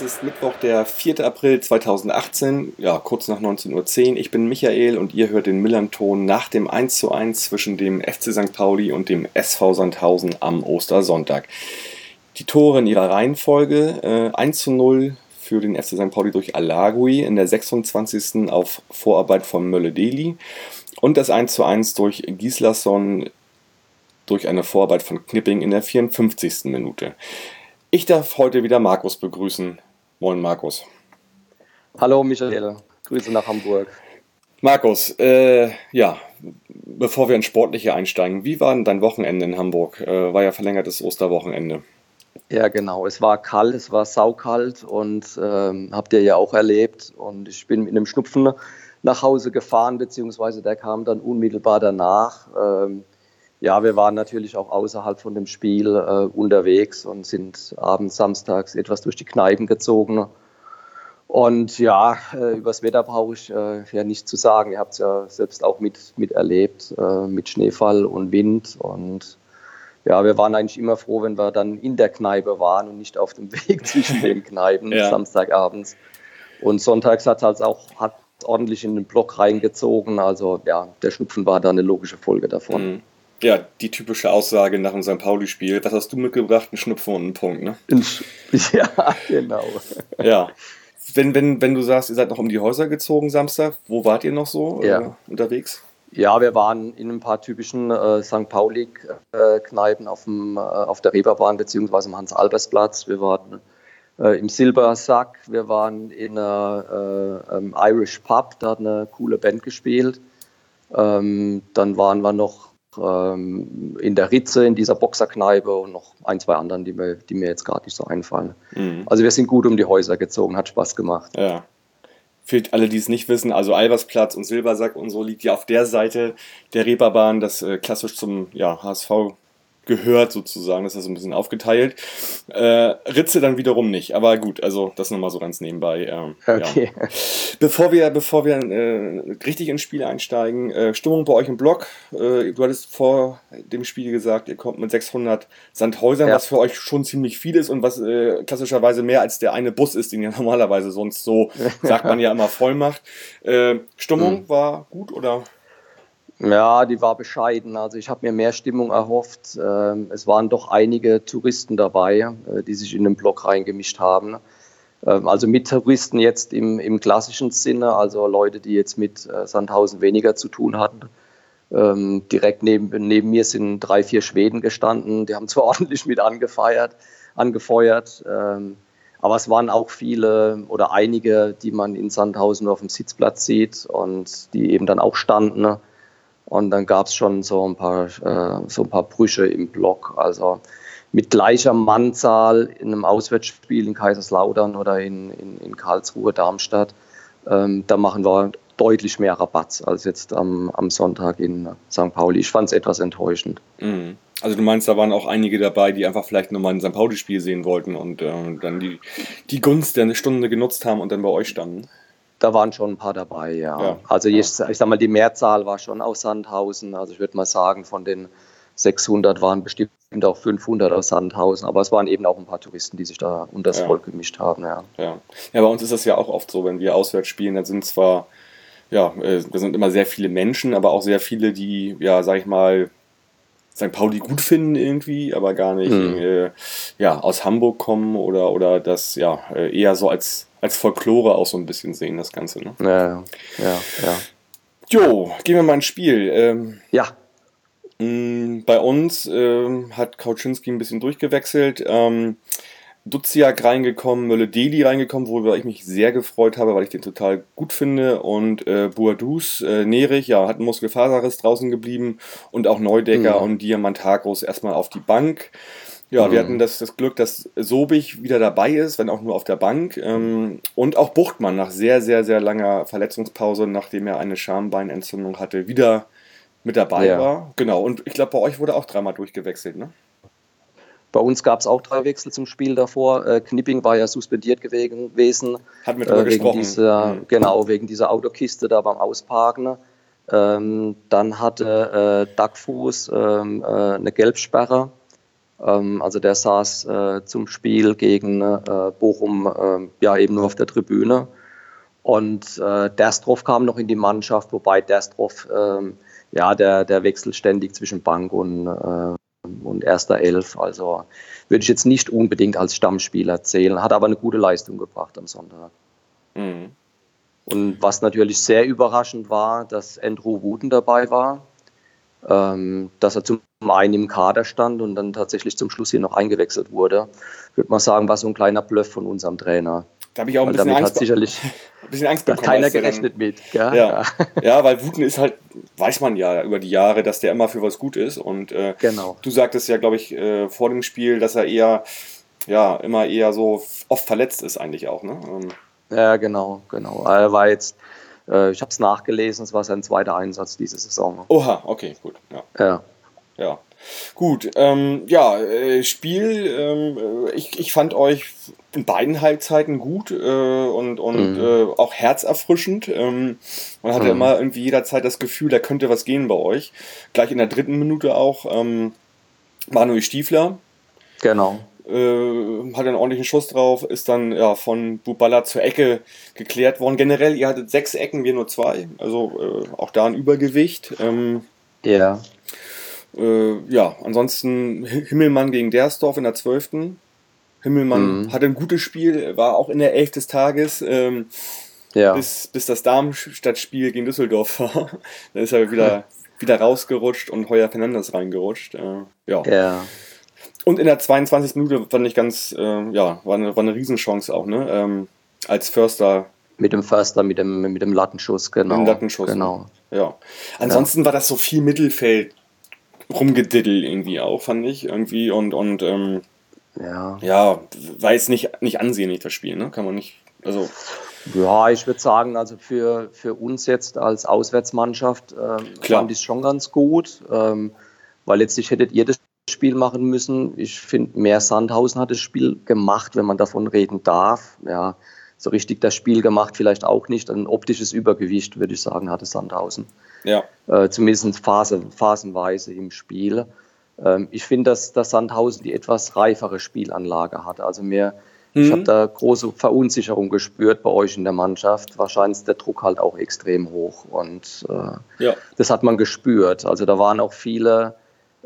es ist Mittwoch, der 4. April 2018, ja, kurz nach 19.10 Uhr. Ich bin Michael und ihr hört den Millanton nach dem 1:1 zwischen dem FC St. Pauli und dem SV Sandhausen am Ostersonntag. Die Tore in ihrer Reihenfolge äh, 1:0 für den FC St. Pauli durch Alagui in der 26. auf Vorarbeit von Mölle-Deli und das 1:1 durch Gislason durch eine Vorarbeit von Knipping in der 54. Minute. Ich darf heute wieder Markus begrüßen. Moin, Markus. Hallo, Michael. Grüße nach Hamburg. Markus, äh, ja, bevor wir ins Sportliche einsteigen, wie war denn dein Wochenende in Hamburg? Äh, war ja verlängertes Osterwochenende. Ja, genau. Es war kalt, es war saukalt und ähm, habt ihr ja auch erlebt. Und ich bin mit einem Schnupfen nach Hause gefahren, beziehungsweise der kam dann unmittelbar danach. Ähm, ja, wir waren natürlich auch außerhalb von dem Spiel äh, unterwegs und sind abends, samstags etwas durch die Kneipen gezogen. Und ja, äh, übers Wetter brauche ich äh, ja nicht zu sagen. Ihr habt es ja selbst auch mit, miterlebt, äh, mit Schneefall und Wind. Und ja, wir waren eigentlich immer froh, wenn wir dann in der Kneipe waren und nicht auf dem Weg zwischen den Kneipen, ja. Samstagabends. Und sonntags hat es halt auch hat ordentlich in den Block reingezogen. Also ja, der Schnupfen war da eine logische Folge davon. Mhm ja, die typische Aussage nach dem St. Pauli-Spiel. Was hast du mitgebracht? Ein Schnupfen und ein Punkt, ne? Ja, genau. Ja. Wenn, wenn, wenn du sagst, ihr seid noch um die Häuser gezogen Samstag, wo wart ihr noch so ja. äh, unterwegs? Ja, wir waren in ein paar typischen äh, St. Pauli-Kneipen auf, äh, auf der Reeperbahn beziehungsweise am Hans-Albers-Platz. Wir waren äh, im Silbersack, wir waren in einer äh, ähm, Irish Pub, da hat eine coole Band gespielt. Ähm, dann waren wir noch ähm, in der Ritze, in dieser Boxerkneipe und noch ein, zwei anderen, die mir, die mir jetzt gerade nicht so einfallen. Mhm. Also wir sind gut um die Häuser gezogen, hat Spaß gemacht. Ja. Für alle, die es nicht wissen, also Albersplatz und Silbersack und so liegt ja auf der Seite der Reeperbahn, das äh, klassisch zum ja, HSV gehört sozusagen. Das ist so ein bisschen aufgeteilt. Äh, Ritze dann wiederum nicht. Aber gut, also das nochmal so ganz nebenbei. Ähm, okay. Ja. Bevor wir, bevor wir äh, richtig ins Spiel einsteigen, äh, Stimmung bei euch im Blog. Äh, du hattest vor dem Spiel gesagt, ihr kommt mit 600 Sandhäusern, ja. was für euch schon ziemlich viel ist und was äh, klassischerweise mehr als der eine Bus ist, den ihr normalerweise sonst so, sagt man ja immer, voll macht. Äh, Stimmung mhm. war gut oder? Ja, die war bescheiden. Also ich habe mir mehr Stimmung erhofft. Ähm, es waren doch einige Touristen dabei, äh, die sich in den Block reingemischt haben. Ähm, also mit Touristen jetzt im, im klassischen Sinne, also Leute, die jetzt mit äh, Sandhausen weniger zu tun hatten. Ähm, direkt neben, neben mir sind drei, vier Schweden gestanden. Die haben zwar ordentlich mit angefeiert, angefeuert, aber es waren auch viele oder einige, die man in Sandhausen nur auf dem Sitzplatz sieht und die eben dann auch standen. Und dann gab es schon so ein paar äh, so ein paar Brüche im Block. Also mit gleicher Mannzahl in einem Auswärtsspiel in Kaiserslautern oder in, in, in Karlsruhe, Darmstadt, ähm, da machen wir deutlich mehr Rabatz als jetzt am, am Sonntag in St. Pauli. Ich fand es etwas enttäuschend. Mhm. Also du meinst, da waren auch einige dabei, die einfach vielleicht nochmal ein St. Pauli-Spiel sehen wollten und äh, dann die, die Gunst der Stunde genutzt haben und dann bei euch standen? Da waren schon ein paar dabei, ja. ja also ich, ich sag mal, die Mehrzahl war schon aus Sandhausen. Also ich würde mal sagen, von den 600 waren bestimmt auch 500 aus Sandhausen, aber es waren eben auch ein paar Touristen, die sich da unter das ja. Volk gemischt haben. Ja. ja. Ja, bei uns ist das ja auch oft so, wenn wir auswärts spielen, dann sind zwar, ja, äh, da sind immer sehr viele Menschen, aber auch sehr viele, die, ja, sag ich mal, St. Pauli gut finden irgendwie, aber gar nicht mhm. äh, ja, aus Hamburg kommen oder, oder das ja äh, eher so als als Folklore auch so ein bisschen sehen, das Ganze. Ne? Ja, ja, ja. Jo, gehen wir mal ins Spiel. Ähm, ja. Mh, mm, bei uns ähm, hat Kauczynski ein bisschen durchgewechselt. Ähm, Duziak reingekommen, Mölle-Deli reingekommen, worüber ich mich sehr gefreut habe, weil ich den total gut finde. Und äh, Boadus, äh, Nerich, ja, hat einen Muskelfaserriss draußen geblieben. Und auch Neudecker mhm. und Diamantagros erstmal auf die Bank. Ja, mhm. wir hatten das, das Glück, dass Sobich wieder dabei ist, wenn auch nur auf der Bank. Ähm, und auch Buchtmann nach sehr, sehr, sehr langer Verletzungspause, nachdem er eine Schambeinentzündung hatte, wieder mit dabei ja. war. Genau, und ich glaube, bei euch wurde auch dreimal durchgewechselt, ne? Bei uns gab es auch drei Wechsel zum Spiel davor. Äh, Knipping war ja suspendiert gewesen. Wir darüber äh, gesprochen. Dieser, mhm. Genau, wegen dieser Autokiste da beim Ausparken. Ähm, dann hatte äh, Duckfuß ähm, äh, eine Gelbsperre. Ähm, also der saß äh, zum Spiel gegen äh, Bochum äh, ja eben nur auf der Tribüne. Und äh, Derstroff kam noch in die Mannschaft, wobei Derstroff, ähm, ja, der, der wechselt ständig zwischen Bank und, äh, und erster Elf. Also würde ich jetzt nicht unbedingt als Stammspieler zählen, hat aber eine gute Leistung gebracht am Sonntag. Mhm. Und was natürlich sehr überraschend war, dass Andrew Wooten dabei war, ähm, dass er zum einen im Kader stand und dann tatsächlich zum Schluss hier noch eingewechselt wurde. Ich würde mal sagen, war so ein kleiner Bluff von unserem Trainer. Da habe ich auch ein bisschen Angst, sicherlich ein bisschen Angst bekommen. Hat keiner gerechnet dann, mit. Gell? Ja. ja, weil Wuten ist halt, weiß man ja über die Jahre, dass der immer für was gut ist. Und äh, genau. du sagtest ja, glaube ich, äh, vor dem Spiel, dass er eher, ja, immer eher so oft verletzt ist eigentlich auch. Ne? Ähm. Ja, genau, genau. Er war jetzt, äh, ich habe es nachgelesen, es war sein zweiter Einsatz diese Saison. Oha, okay, gut. Ja. ja. ja. Gut, ähm, ja, äh, Spiel, ähm, ich, ich fand euch in beiden Halbzeiten gut äh, und, und mhm. äh, auch herzerfrischend. Ähm, man hatte mhm. immer irgendwie jederzeit das Gefühl, da könnte was gehen bei euch. Gleich in der dritten Minute auch ähm, Manuel Stiefler. Genau. Äh, hat einen ordentlichen Schuss drauf, ist dann ja, von Bubala zur Ecke geklärt worden. Generell, ihr hattet sechs Ecken, wir nur zwei. Also äh, auch da ein Übergewicht. Ähm, ja. Äh, ja, ansonsten Himmelmann gegen Dersdorf in der 12. Himmelmann mhm. hatte ein gutes Spiel, war auch in der Elf des Tages, ähm, ja. bis, bis das Darmstadt-Spiel gegen Düsseldorf war. Dann ist er wieder, wieder rausgerutscht und Heuer Fernandes reingerutscht. Äh, ja. ja. Und in der 22. Minute fand ich ganz, äh, ja, war eine, war eine Riesenchance auch, ne? Ähm, als Förster. Mit dem Förster, mit dem, mit dem Lattenschuss, genau. Mit dem Lattenschuss. Genau. Ja. Ansonsten ja. war das so viel Mittelfeld rumgediddel irgendwie auch, fand ich irgendwie. Und, und ähm, ja. ja, war jetzt nicht, nicht ansehnlich, das Spiel, ne? Kann man nicht. Also. Ja, ich würde sagen, also für, für uns jetzt als Auswärtsmannschaft ähm, fand ich es schon ganz gut, ähm, weil letztlich hättet ihr das Spiel machen müssen. Ich finde, mehr Sandhausen hat das Spiel gemacht, wenn man davon reden darf. Ja, so richtig das Spiel gemacht, vielleicht auch nicht. Ein optisches Übergewicht, würde ich sagen, hatte Sandhausen. Ja. Äh, zumindest Phase, phasenweise im Spiel. Ähm, ich finde, dass, dass Sandhausen die etwas reifere Spielanlage hat. Also mir, mhm. ich habe da große Verunsicherung gespürt bei euch in der Mannschaft. Wahrscheinlich ist der Druck halt auch extrem hoch. Und äh, ja. das hat man gespürt. Also da waren auch viele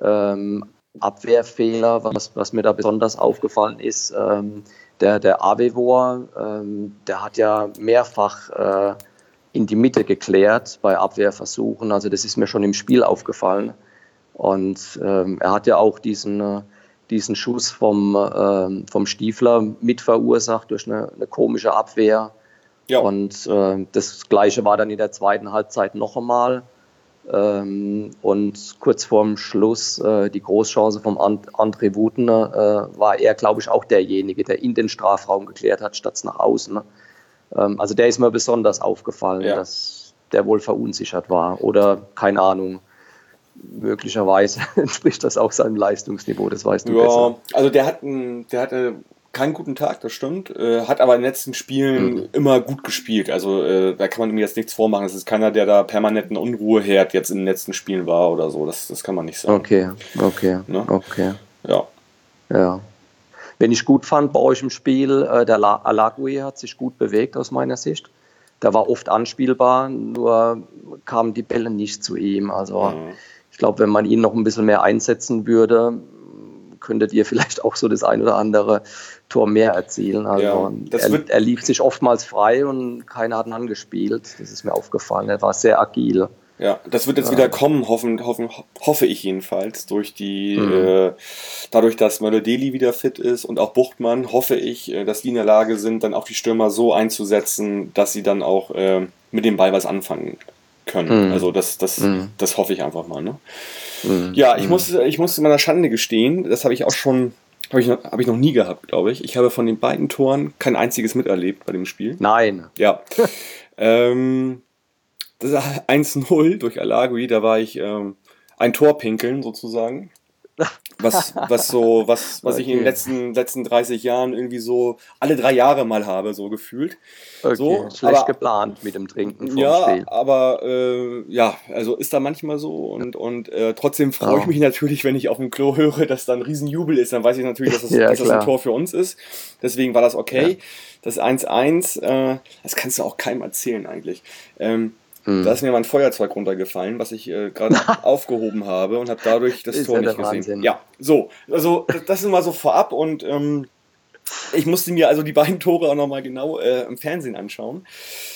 ähm, Abwehrfehler, was, was mir da besonders aufgefallen ist. Ähm, der, der Avevor, ähm, der hat ja mehrfach äh, in die Mitte geklärt bei Abwehrversuchen. Also das ist mir schon im Spiel aufgefallen. Und ähm, er hat ja auch diesen, äh, diesen Schuss vom, äh, vom Stiefler mit verursacht durch eine, eine komische Abwehr. Ja. Und äh, das Gleiche war dann in der zweiten Halbzeit noch einmal. Ähm, und kurz vorm Schluss äh, die Großchance vom And André Wutner äh, war er, glaube ich, auch derjenige, der in den Strafraum geklärt hat, statt nach außen. Ähm, also der ist mir besonders aufgefallen, ja. dass der wohl verunsichert war oder keine Ahnung. Möglicherweise entspricht das auch seinem Leistungsniveau, das weißt du ja, besser. Also der hat, ein, der hatte keinen guten Tag, das stimmt. Äh, hat aber in den letzten Spielen mhm. immer gut gespielt. Also äh, da kann man mir jetzt nichts vormachen. Es ist keiner, der da permanenten Unruheherd jetzt in den letzten Spielen war oder so. Das, das kann man nicht sagen. Okay, okay, ne? okay. Ja. Ja. Wenn ich gut fand bei euch im Spiel, äh, der Alagui hat sich gut bewegt aus meiner Sicht. Der war oft anspielbar, nur kamen die Bälle nicht zu ihm. Also mhm. ich glaube, wenn man ihn noch ein bisschen mehr einsetzen würde, könntet ihr vielleicht auch so das ein oder andere Tor mehr erzielen. Also ja, er, er lief sich oftmals frei und keiner hat ihn angespielt. Das ist mir aufgefallen. Er war sehr agil. Ja, das wird jetzt ja. wieder kommen, hoffen, hoffen, hoffe ich jedenfalls, durch die, mhm. äh, dadurch, dass Möller-Deli wieder fit ist und auch Buchtmann, hoffe ich, äh, dass die in der Lage sind, dann auch die Stürmer so einzusetzen, dass sie dann auch äh, mit dem Ball was anfangen können. Mhm. Also das, das, mhm. das hoffe ich einfach mal. Ne? Mhm. Ja, ich, mhm. muss, ich muss meiner Schande gestehen, das habe ich auch schon, habe ich, noch, hab ich noch nie gehabt, glaube ich. Ich habe von den beiden Toren kein einziges miterlebt bei dem Spiel. Nein. Ja. ähm, das 1-0 durch Alagui, da war ich ähm, ein Tor pinkeln sozusagen. was, was so, was, was okay. ich in den letzten, letzten 30 Jahren irgendwie so alle drei Jahre mal habe, so gefühlt. Okay, so, schlecht aber, geplant mit dem Trinken. Ja, Spiel. aber äh, ja, also ist da manchmal so und, und äh, trotzdem freue ich mich natürlich, wenn ich auf dem Klo höre, dass da ein Riesenjubel ist, dann weiß ich natürlich, dass das, ja, dass das ein Tor für uns ist. Deswegen war das okay. Ja. Das 1-1, äh, das kannst du auch keinem erzählen eigentlich. Ähm, hm. Da ist mir mein Feuerzeug runtergefallen, was ich äh, gerade aufgehoben habe und habe dadurch das ist Tor ja nicht gesehen. Wahnsinn. Ja, so, also das ist mal so vorab und ähm, ich musste mir also die beiden Tore auch nochmal genau äh, im Fernsehen anschauen.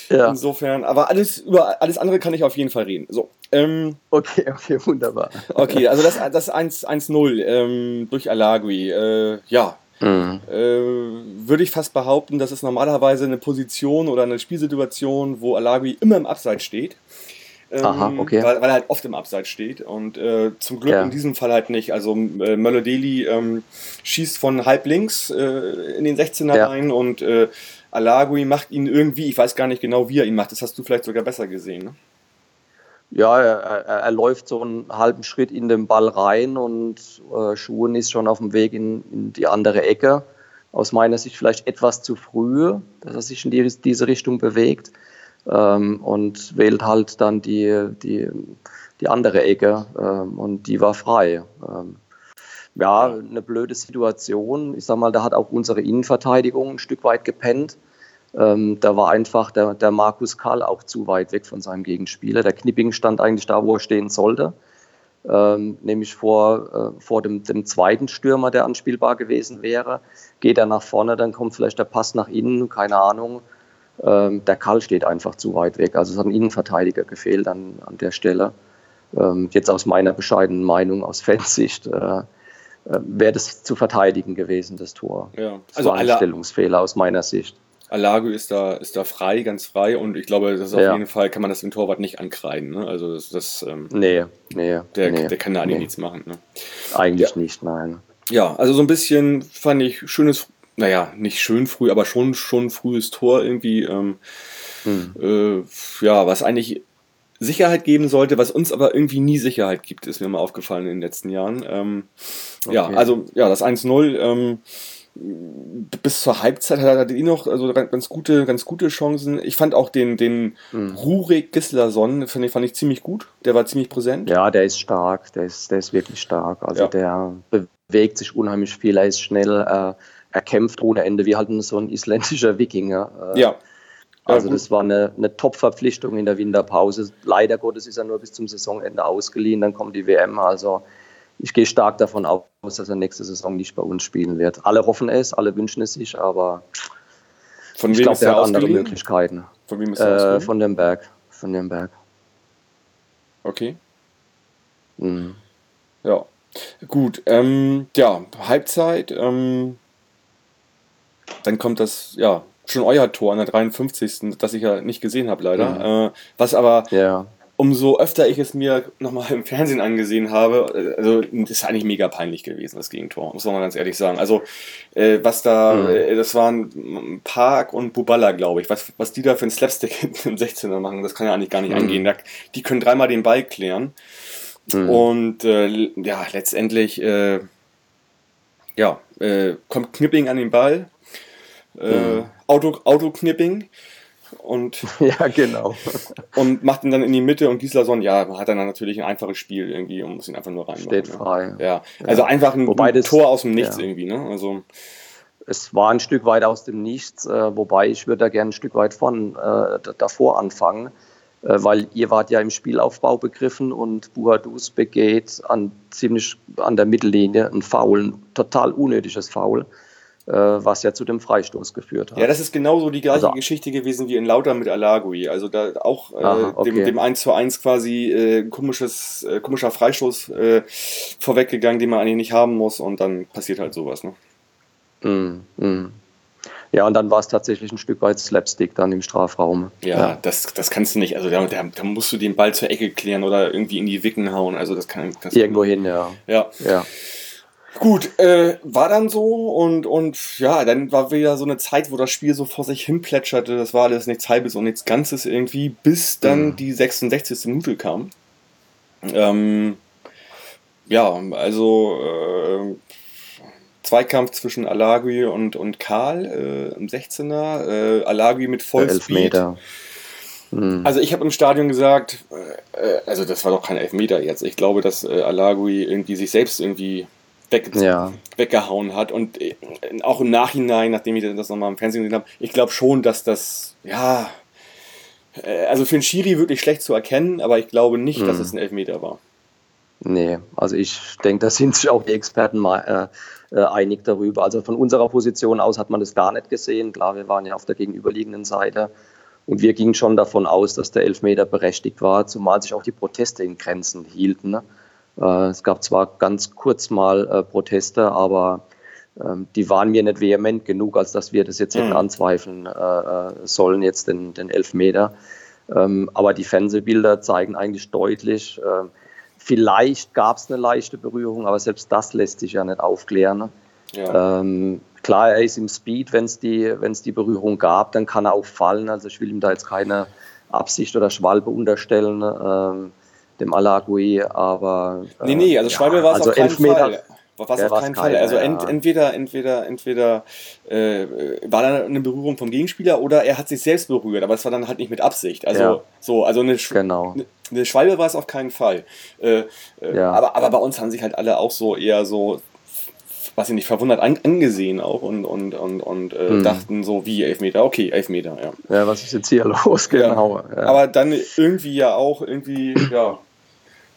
Ja. Insofern, aber alles über alles andere kann ich auf jeden Fall reden. So. Ähm, okay, okay, wunderbar. Okay, also das, das 1-0 ähm, durch Alagui. Äh, ja, Mhm. Äh, würde ich fast behaupten, das ist normalerweise eine Position oder eine Spielsituation, wo Alagui immer im Abseits steht. Ähm, Aha, okay. weil, weil, er halt oft im Abseits steht und äh, zum Glück ja. in diesem Fall halt nicht. Also äh, Möller-Deli ähm, schießt von halb links äh, in den 16er ja. rein und äh, Alagui macht ihn irgendwie, ich weiß gar nicht genau, wie er ihn macht, das hast du vielleicht sogar besser gesehen. Ne? Ja, er, er, läuft so einen halben Schritt in den Ball rein und äh, Schuhen ist schon auf dem Weg in, in, die andere Ecke. Aus meiner Sicht vielleicht etwas zu früh, dass er sich in die, diese Richtung bewegt ähm, und wählt halt dann die, die, die andere Ecke ähm, und die war frei. Ähm, ja, eine blöde Situation. Ich sag mal, da hat auch unsere Innenverteidigung ein Stück weit gepennt. Ähm, da war einfach der, der Markus Karl auch zu weit weg von seinem Gegenspieler. Der Knipping stand eigentlich da, wo er stehen sollte, ähm, nämlich vor, äh, vor dem, dem, zweiten Stürmer, der anspielbar gewesen wäre. Geht er nach vorne, dann kommt vielleicht der Pass nach innen, keine Ahnung. Ähm, der Karl steht einfach zu weit weg. Also es hat ein Innenverteidiger gefehlt an, an der Stelle. Ähm, jetzt aus meiner bescheidenen Meinung, aus Fansicht, äh, äh, wäre das zu verteidigen gewesen, das Tor. Ja. Das also war ein Stellungsfehler aus meiner Sicht. Alago ist da, ist da frei, ganz frei und ich glaube, das ist auf jeden Fall, kann man das dem Torwart nicht ankreiden. Ne? Also das, das ähm, nee, nee, der, nee, der kann da eigentlich nee. nichts machen. Ne? Eigentlich ja. nicht, nein. Ja, also so ein bisschen fand ich schönes, naja, nicht schön früh, aber schon schon frühes Tor irgendwie. Ähm, hm. äh, ja, was eigentlich Sicherheit geben sollte, was uns aber irgendwie nie Sicherheit gibt, ist mir mal aufgefallen in den letzten Jahren. Ähm, okay. Ja, also ja, das 1-0. Bis zur Halbzeit hatte er noch also ganz gute, ganz gute Chancen. Ich fand auch den, den mhm. Rurik Gislason, fand ich, fand ich ziemlich gut. Der war ziemlich präsent. Ja, der ist stark, der ist, der ist wirklich stark. Also ja. der bewegt sich unheimlich viel, er ist schnell, äh, er kämpft ohne Ende, wie halt so ein isländischer Wikinger. Äh, ja. Also das war eine, eine Top-Verpflichtung in der Winterpause. Leider Gottes ist er nur bis zum Saisonende ausgeliehen, dann kommt die WM. Also ich gehe stark davon aus, dass er nächste Saison nicht bei uns spielen wird. Alle hoffen es, alle wünschen es sich, aber von ich glaube, er hat andere Möglichkeiten. Von wem ist er äh, Von dem Berg. Von dem Berg. Okay. Mhm. Ja. Gut. Ähm, ja, Halbzeit. Ähm, dann kommt das, ja, schon euer Tor an der 53. das ich ja nicht gesehen habe, leider. Mhm. Äh, was aber ja umso öfter ich es mir nochmal im Fernsehen angesehen habe, also das ist eigentlich mega peinlich gewesen, das Gegentor, muss man mal ganz ehrlich sagen. Also äh, was da, mhm. äh, das waren Park und Buballa, glaube ich, was, was die da für einen Slapstick im 16er machen, das kann ja eigentlich gar nicht mhm. angehen. Da, die können dreimal den Ball klären mhm. und äh, ja, letztendlich äh, ja, äh, kommt Knipping an den Ball, äh, mhm. Auto, Autoknipping und ja genau und macht ihn dann in die Mitte und Gislason ja hat dann natürlich ein einfaches Spiel irgendwie und muss ihn einfach nur rein steht frei ne? ja also ja. einfach ein, wobei das, Tor aus dem Nichts ja. irgendwie ne also es war ein Stück weit aus dem Nichts äh, wobei ich würde da gerne ein Stück weit von äh, davor anfangen äh, weil ihr wart ja im Spielaufbau begriffen und Buhadus begeht an ziemlich an der Mittellinie ein Foul ein total unnötiges Foul was ja zu dem Freistoß geführt hat. Ja, das ist genauso die gleiche also, Geschichte gewesen wie in Lauter mit Alagui. Also da auch äh, aha, okay. dem, dem 1 zu 1 quasi äh, komisches, äh, komischer Freistoß äh, vorweggegangen, den man eigentlich nicht haben muss und dann passiert halt sowas. Ne? Mm, mm. Ja, und dann war es tatsächlich ein Stück weit Slapstick dann im Strafraum. Ja, ja. Das, das kannst du nicht. Also da, da, da, musst du den Ball zur Ecke klären oder irgendwie in die Wicken hauen. Also das kann. Das Irgendwo hin, ja. Ja. ja. Gut, äh, war dann so und, und ja, dann war wieder so eine Zeit, wo das Spiel so vor sich hin plätscherte. Das war alles nichts Halbes und nichts Ganzes irgendwie, bis dann mhm. die 66. Minute kam. Ähm, ja, also äh, Zweikampf zwischen Alagui und, und Karl äh, im 16er. Äh, Alagui mit Vollspeed. Hm. Also ich habe im Stadion gesagt, äh, also das war doch kein Elfmeter jetzt. Ich glaube, dass äh, Alagui irgendwie sich selbst irgendwie weg, ja. weggehauen hat. Und äh, auch im Nachhinein, nachdem ich das nochmal im Fernsehen gesehen habe, ich glaube schon, dass das, ja, äh, also für einen Schiri wirklich schlecht zu erkennen, aber ich glaube nicht, hm. dass es ein Elfmeter war. Nee, also ich denke, da sind sich auch die Experten mal äh, äh, einig darüber. Also von unserer Position aus hat man das gar nicht gesehen. Klar, wir waren ja auf der gegenüberliegenden Seite. Und wir gingen schon davon aus, dass der Elfmeter berechtigt war, zumal sich auch die Proteste in Grenzen hielten. Ne? Äh, es gab zwar ganz kurz mal äh, Proteste, aber ähm, die waren mir nicht vehement genug, als dass wir das jetzt hätten mhm. anzweifeln äh, sollen, jetzt den, den Elfmeter. Ähm, aber die Fernsehbilder zeigen eigentlich deutlich, vielleicht gab es eine leichte Berührung, aber selbst das lässt sich ja nicht aufklären. Ja. Ähm, klar, er ist im Speed, wenn es die, die Berührung gab, dann kann er auch fallen. Also ich will ihm da jetzt keine Absicht oder Schwalbe unterstellen. Ähm, dem Alagui, aber. Äh, nee, nee, also Schwalbe ja, war es also auf keinen Elfmeter, Fall. War es auf keinen Fall. Also ent, ja. entweder, entweder, entweder äh, war da eine Berührung vom Gegenspieler oder er hat sich selbst berührt, aber es war dann halt nicht mit Absicht. Also ja. so, also eine, Sch genau. eine Schwalbe war es auf keinen Fall. Äh, äh, ja. aber, aber bei uns haben sich halt alle auch so eher so was ich nicht, verwundert an, angesehen auch und, und, und, und äh, hm. dachten so, wie Elfmeter, okay, Elfmeter, ja. Ja, was ist jetzt hier los, genau. Aber dann irgendwie ja auch irgendwie, ja,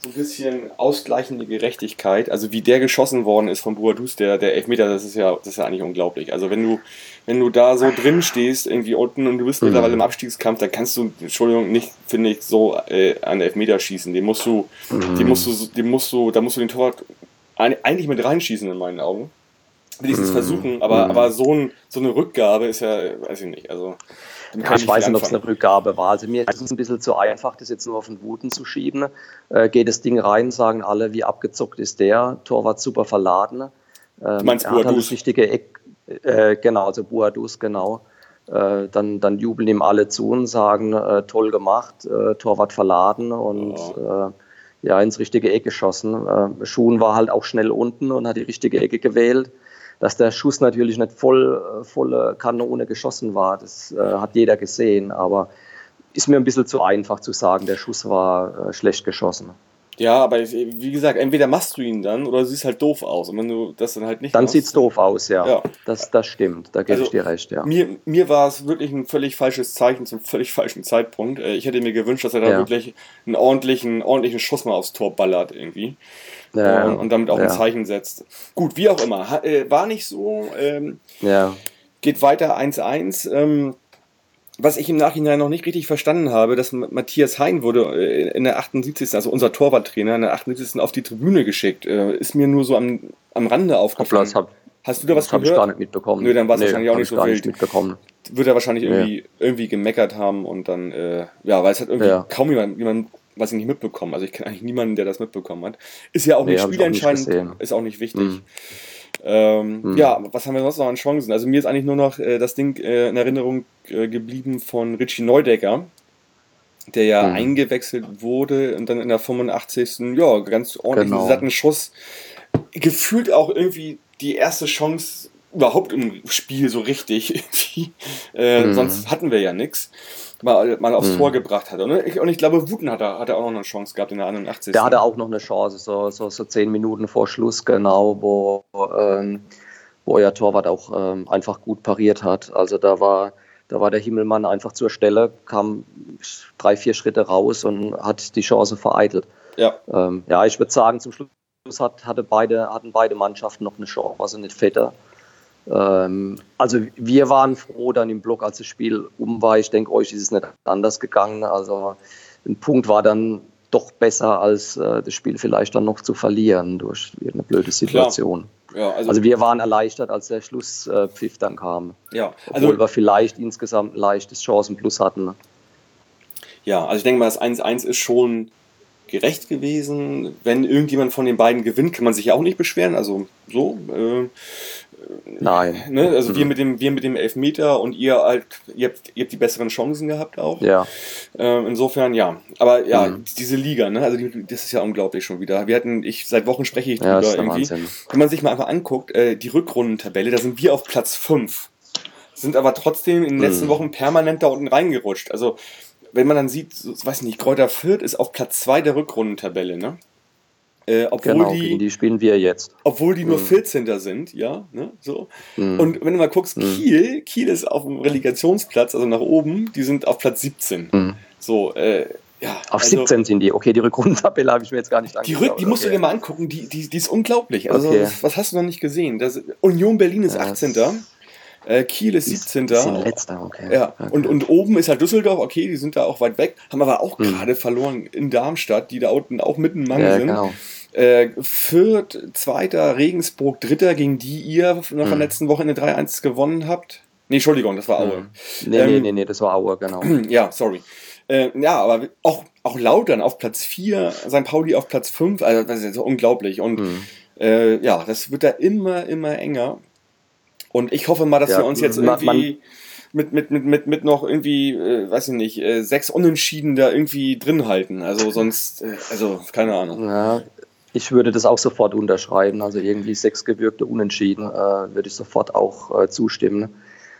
so ein bisschen ausgleichende Gerechtigkeit. Also wie der geschossen worden ist von Boadus, der, der Elfmeter, das ist ja, das ist ja eigentlich unglaublich. Also wenn du, wenn du da so drin stehst, irgendwie unten und du bist mhm. mittlerweile im Abstiegskampf, dann kannst du, Entschuldigung, nicht, finde ich, so äh, an Elfmeter schießen. Den musst du, mhm. den musst du, den musst du, da musst du den Torwart eigentlich mit reinschießen in meinen Augen. Es mhm. versuchen, aber, mhm. aber so, ein, so eine Rückgabe ist ja, weiß ich nicht, also ja, ich weiß nicht, ob es eine Rückgabe war. Also mir ist es ein bisschen zu einfach, das jetzt nur auf den Wuten zu schieben. Äh, geht das Ding rein, sagen alle, wie abgezockt ist der. Torwart super verladen. Ähm, du meinst er hat halt das richtige Eck, äh, genau, also Buadus, genau. Äh, dann, dann jubeln ihm alle zu und sagen, äh, toll gemacht, äh, Torwart verladen und oh. ja, ins richtige Eck geschossen. Schuhen war halt auch schnell unten und hat die richtige Ecke gewählt dass der Schuss natürlich nicht voll, äh, volle Kanone geschossen war, das äh, hat jeder gesehen, aber ist mir ein bisschen zu einfach zu sagen, der Schuss war äh, schlecht geschossen. Ja, aber wie gesagt, entweder machst du ihn dann oder siehst halt doof aus. Und wenn du das dann halt nicht Dann sieht es doof aus, ja. ja. Das, das stimmt, da gebe also, ich dir recht, ja. Mir, mir war es wirklich ein völlig falsches Zeichen zum völlig falschen Zeitpunkt. Äh, ich hätte mir gewünscht, dass er da ja. wirklich einen ordentlichen, ordentlichen Schuss mal aufs Tor ballert irgendwie. Ja, und, und, damit auch ein Zeichen setzt. Gut, wie auch immer. Äh, war nicht so. Ähm, ja. Geht weiter 1-1. Ähm, was ich im Nachhinein noch nicht richtig verstanden habe, dass Matthias Hein wurde äh, in der 78., also unser Torwarttrainer, in der 78. auf die Tribüne geschickt. Äh, ist mir nur so am, am Rande aufgefallen. Hab, Hast du da was gehört? Habe ich gar nicht mitbekommen. Nö, dann war es nee, wahrscheinlich auch nicht so wild. Nicht mitbekommen. Wird er wahrscheinlich irgendwie, nee. irgendwie gemeckert haben und dann, äh, ja, weil es hat irgendwie ja. kaum jemand, jemand, was ich nicht mitbekommen. Also ich kenne eigentlich niemanden, der das mitbekommen hat. Ist ja auch nee, nicht spielentscheidend, ist auch nicht wichtig. Mhm. Ähm, hm. Ja, was haben wir sonst noch an Chancen? Also mir ist eigentlich nur noch äh, das Ding äh, in Erinnerung äh, geblieben von Richie Neudecker, der ja hm. eingewechselt wurde und dann in der 85. ja, ganz ordentlichen genau. satten Schuss. Gefühlt auch irgendwie die erste Chance überhaupt im Spiel so richtig. Hm. Sonst hatten wir ja nichts mal, mal aufs hm. Tor gebracht hat. Und ich, und ich glaube, Wuten hat er, hat er auch noch eine Chance gehabt in der 81. Der hatte auch noch eine Chance, so, so, so zehn Minuten vor Schluss, genau, wo, ähm, wo euer Torwart auch ähm, einfach gut pariert hat. Also da war, da war der Himmelmann einfach zur Stelle, kam drei, vier Schritte raus und hat die Chance vereitelt. Ja, ähm, ja ich würde sagen, zum Schluss hat, hatte beide, hatten beide Mannschaften noch eine Chance, also nicht fetter. Ähm, also wir waren froh dann im Block, als das Spiel um war. Ich denke, euch ist es nicht anders gegangen. Also ein Punkt war dann doch besser, als äh, das Spiel vielleicht dann noch zu verlieren durch eine blöde Situation. Ja, also, also, wir waren erleichtert, als der Schlusspfiff dann kam. Ja, also, obwohl wir vielleicht insgesamt ein leichtes Chancenplus hatten. Ja, also ich denke mal, das 1-1 ist schon gerecht gewesen. Wenn irgendjemand von den beiden gewinnt, kann man sich ja auch nicht beschweren. Also so. Äh, Nein. Ne? Also wir Mhm. mit dem, wir mit dem Elfmeter und ihr halt, ihr habt, ihr habt die besseren Chancen gehabt auch. Ja, Ähm, insofern ja. Aber ja, Mhm. diese Liga, ne? Also die, das ist ja unglaublich schon wieder. Wir hatten, ich seit Wochen spreche ich ja, drüber der irgendwie. Wahnsinn. Wenn man sich mal einfach anguckt, äh, die Rückrundentabelle, da sind wir auf Platz 5. Sind aber trotzdem in den letzten Mhm. Wochen permanent da unten reingerutscht. Also, wenn man dann sieht, so, weiß nicht, Kräuter Fürth ist auf Platz 2 der Rückrundentabelle, ne? Äh, obwohl, Genau, die, die spielen wir jetzt. obwohl die nur Mhm. 14. sind, ja, ne? So. Mhm. Und wenn du mal guckst, Mhm. Kiel, Kiel ist auf dem Relegationsplatz, also nach oben, die sind auf Platz 17. Mhm. So, äh, ja. Auf also, 17 sind die. Okay, die Rückrundentabelle habe ich mir jetzt gar nicht Die, angeschaut. Rück, die musst du dir mal angucken, die, die, die ist unglaublich. Also, Okay. was, hast du noch nicht gesehen? Das, Union Berlin ist Ja, 18. das- Äh, Kiel ist Die 17. Die sind letzter, okay. Ja, okay. und, und oben ist halt Düsseldorf, okay, die sind da auch weit weg, haben aber auch Mhm. gerade verloren in Darmstadt, die da unten auch mitten im Mang ja, sind. genau. Äh, Fürth, Zweiter, Regensburg, Dritter, gegen die ihr noch am Mhm. letzten Wochenende 3-1 gewonnen habt. Nee, Entschuldigung, das war Aue. Mhm. Nee, nee, Ähm, nee, nee, das war Aue, genau. Ja, sorry. Äh, ja, aber auch, auch Lautern auf Platz 4, St. Pauli auf Platz 5, also das ist jetzt unglaublich. Und Mhm. äh, ja, das wird da immer, immer enger. Und ich hoffe mal, dass Ja, wir uns jetzt irgendwie mit, mit, mit, mit, mit noch irgendwie, äh, weiß ich nicht, äh, sechs Unentschieden da irgendwie drin halten. Also sonst, äh, also keine Ahnung. Ja, ich würde das auch sofort unterschreiben. Also irgendwie sechs gewürgte Unentschieden äh, würde ich sofort auch äh, zustimmen.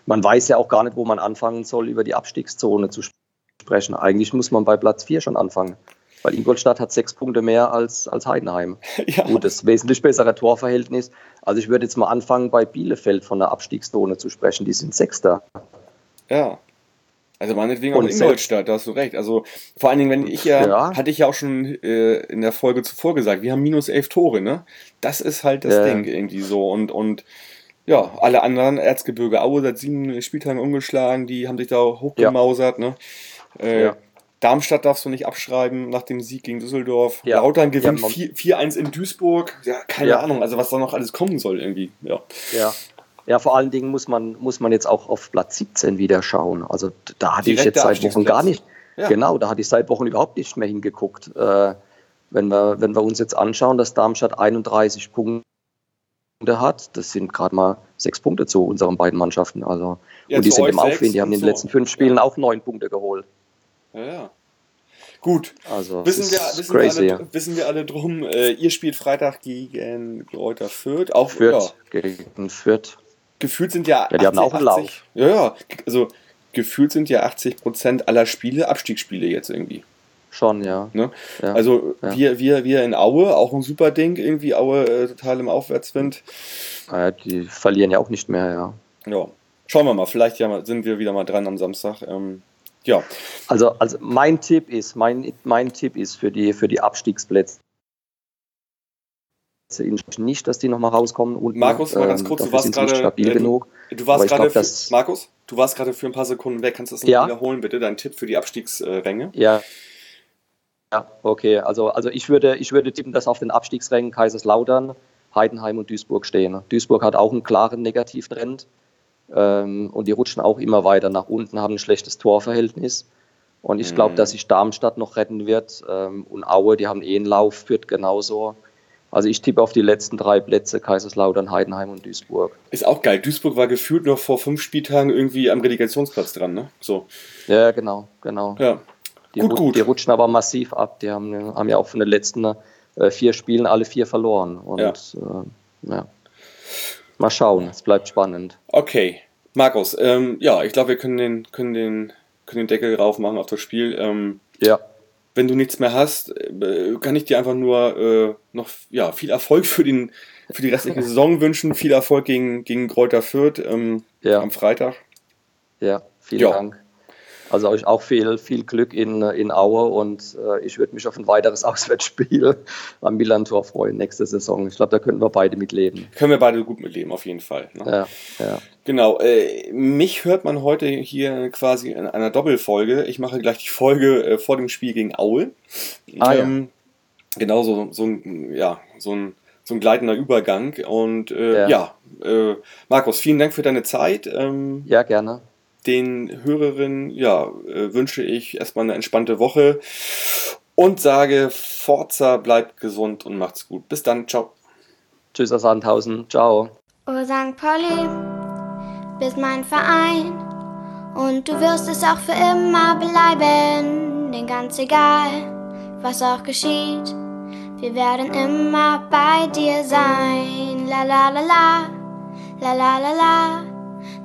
Man weiß ja auch gar nicht, wo man anfangen soll, über die Abstiegszone zu sprechen. Eigentlich muss man bei Platz 4 schon anfangen. Weil Ingolstadt hat sechs Punkte mehr als, als Heidenheim. Ja, Gut, das wesentlich bessere Torverhältnis. Also ich würde jetzt mal anfangen, bei Bielefeld von der Abstiegszone zu sprechen. Die sind Sechster. ja. Also meinetwegen auch Und Ingolstadt, da hast du recht. Also vor allen Dingen, wenn ich ja, Ja. hatte ich ja auch schon äh, in der Folge zuvor gesagt, wir haben minus elf Tore, ne? Das ist halt das Ja. Ding irgendwie so. Und, und ja, alle anderen, Erzgebirge Aue seit sieben Spieltagen ungeschlagen, die haben sich da hochgemausert, ne? Äh, Ja. Darmstadt darfst du nicht abschreiben nach dem Sieg gegen Düsseldorf. Ja. Lautern gewinnt Ja, man- 4 4-1 in Duisburg. Ja, keine Ja. Ahnung, also was da noch alles kommen soll irgendwie. Ja. Ja. Ja, vor allen Dingen muss man, muss man jetzt auch auf Platz 17 wieder schauen. Also da hatte ich Direkter jetzt seit Wochen gar nicht. Ja. Genau, da hatte ich seit Wochen überhaupt nicht mehr hingeguckt. Äh, wenn, wir, wenn wir uns jetzt anschauen, dass Darmstadt 31 Punkte hat, das sind gerade mal sechs Punkte zu unseren beiden Mannschaften. Also, Ja, und die sind im Aufwind, die haben in den so. letzten fünf Spielen auch neun Punkte geholt. ja, ja. Gut, Also wissen wir, wissen, wir crazy. alle, wissen wir alle drum. Äh, ihr spielt Freitag gegen Kräuter Fürth. Auch Fürth Ja, gegen Fürth. Gefühlt sind ja, Ja, die haben auch einen 80 Ja, ja. Also gefühlt sind ja 80% aller Spiele Abstiegsspiele jetzt irgendwie. Schon, ja. Ne? ja. Also Ja. wir, wir, wir in Aue, auch ein super Ding, irgendwie Aue äh, total im Aufwärtswind. Äh, die verlieren ja auch nicht mehr, ja. Ja, schauen wir mal, vielleicht ja sind wir wieder mal dran am Samstag. Ähm, ja, Also, also mein Tipp ist, mein, mein Tipp ist für die, für die Abstiegsplätze nicht, dass die nochmal rauskommen. Und Markus, mal ganz kurz, du warst gerade, stabil äh, genug. du warst gerade, Markus, du warst gerade für ein paar Sekunden weg. Kannst du das noch Ja. wiederholen, bitte? Dein Tipp für die Abstiegsränge? Ja. Ja, okay. Also, also ich, würde, ich würde tippen, dass auf den Abstiegsrängen Kaiserslautern, Heidenheim und Duisburg stehen. Duisburg hat auch einen klaren Negativtrend ähm, und die rutschen auch immer weiter nach unten, haben ein schlechtes Torverhältnis. Und ich glaube, Mhm. dass sich Darmstadt noch retten wird ähm, und Aue, die haben eh einen Lauf, führt genauso. Also ich tippe auf die letzten drei Plätze, Kaiserslautern, Heidenheim und Duisburg. Ist auch geil. Duisburg war gefühlt noch vor fünf Spieltagen irgendwie am Relegationsplatz dran, ne? So. Ja, genau, genau. Ja. Die, Gut, gut. die rutschen aber massiv ab. Die haben, haben ja auch von den letzten äh, vier Spielen alle vier verloren. Und Ja. äh, ja. Mal schauen, es bleibt spannend. Okay. Markus, ähm, ja, ich glaube, wir können den, können, den, können den Deckel rauf machen auf das Spiel. Ähm, Ja, wenn du nichts mehr hast, äh, kann ich dir einfach nur äh, noch ja, viel Erfolg für, den, für die restliche Saison wünschen. Viel Erfolg gegen, gegen Kräuter Fürth ähm, ja, am Freitag. ja, vielen Ja. Dank. Also euch auch viel, viel Glück in, in Aue und äh, ich würde mich auf ein weiteres Auswärtsspiel am Millantor freuen nächste Saison. Ich glaube, da könnten wir beide mitleben. Können wir beide gut mitleben, auf jeden Fall. Ne? Ja, ja. Genau, äh, mich hört man heute hier quasi in einer Doppelfolge. Ich mache gleich die Folge äh, vor dem Spiel gegen Aue. Ah, ja. ähm, Genau, so, so, ein, ja, so, ein, so ein gleitender Übergang. Und äh, ja, Ja. äh, Markus, vielen Dank für deine Zeit. Ähm, ja, gerne. Den Hörerinnen ja, äh, wünsche ich erstmal eine entspannte Woche und sage, Forza bleibt gesund und macht's gut. Bis dann, ciao. Tschüss aus Sandhausen. Ciao. Oh St. Pauli, bist mein Verein und du wirst es auch für immer bleiben, denn ganz egal, was auch geschieht, wir werden immer bei dir sein. La la la la, la la la la,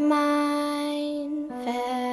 mine.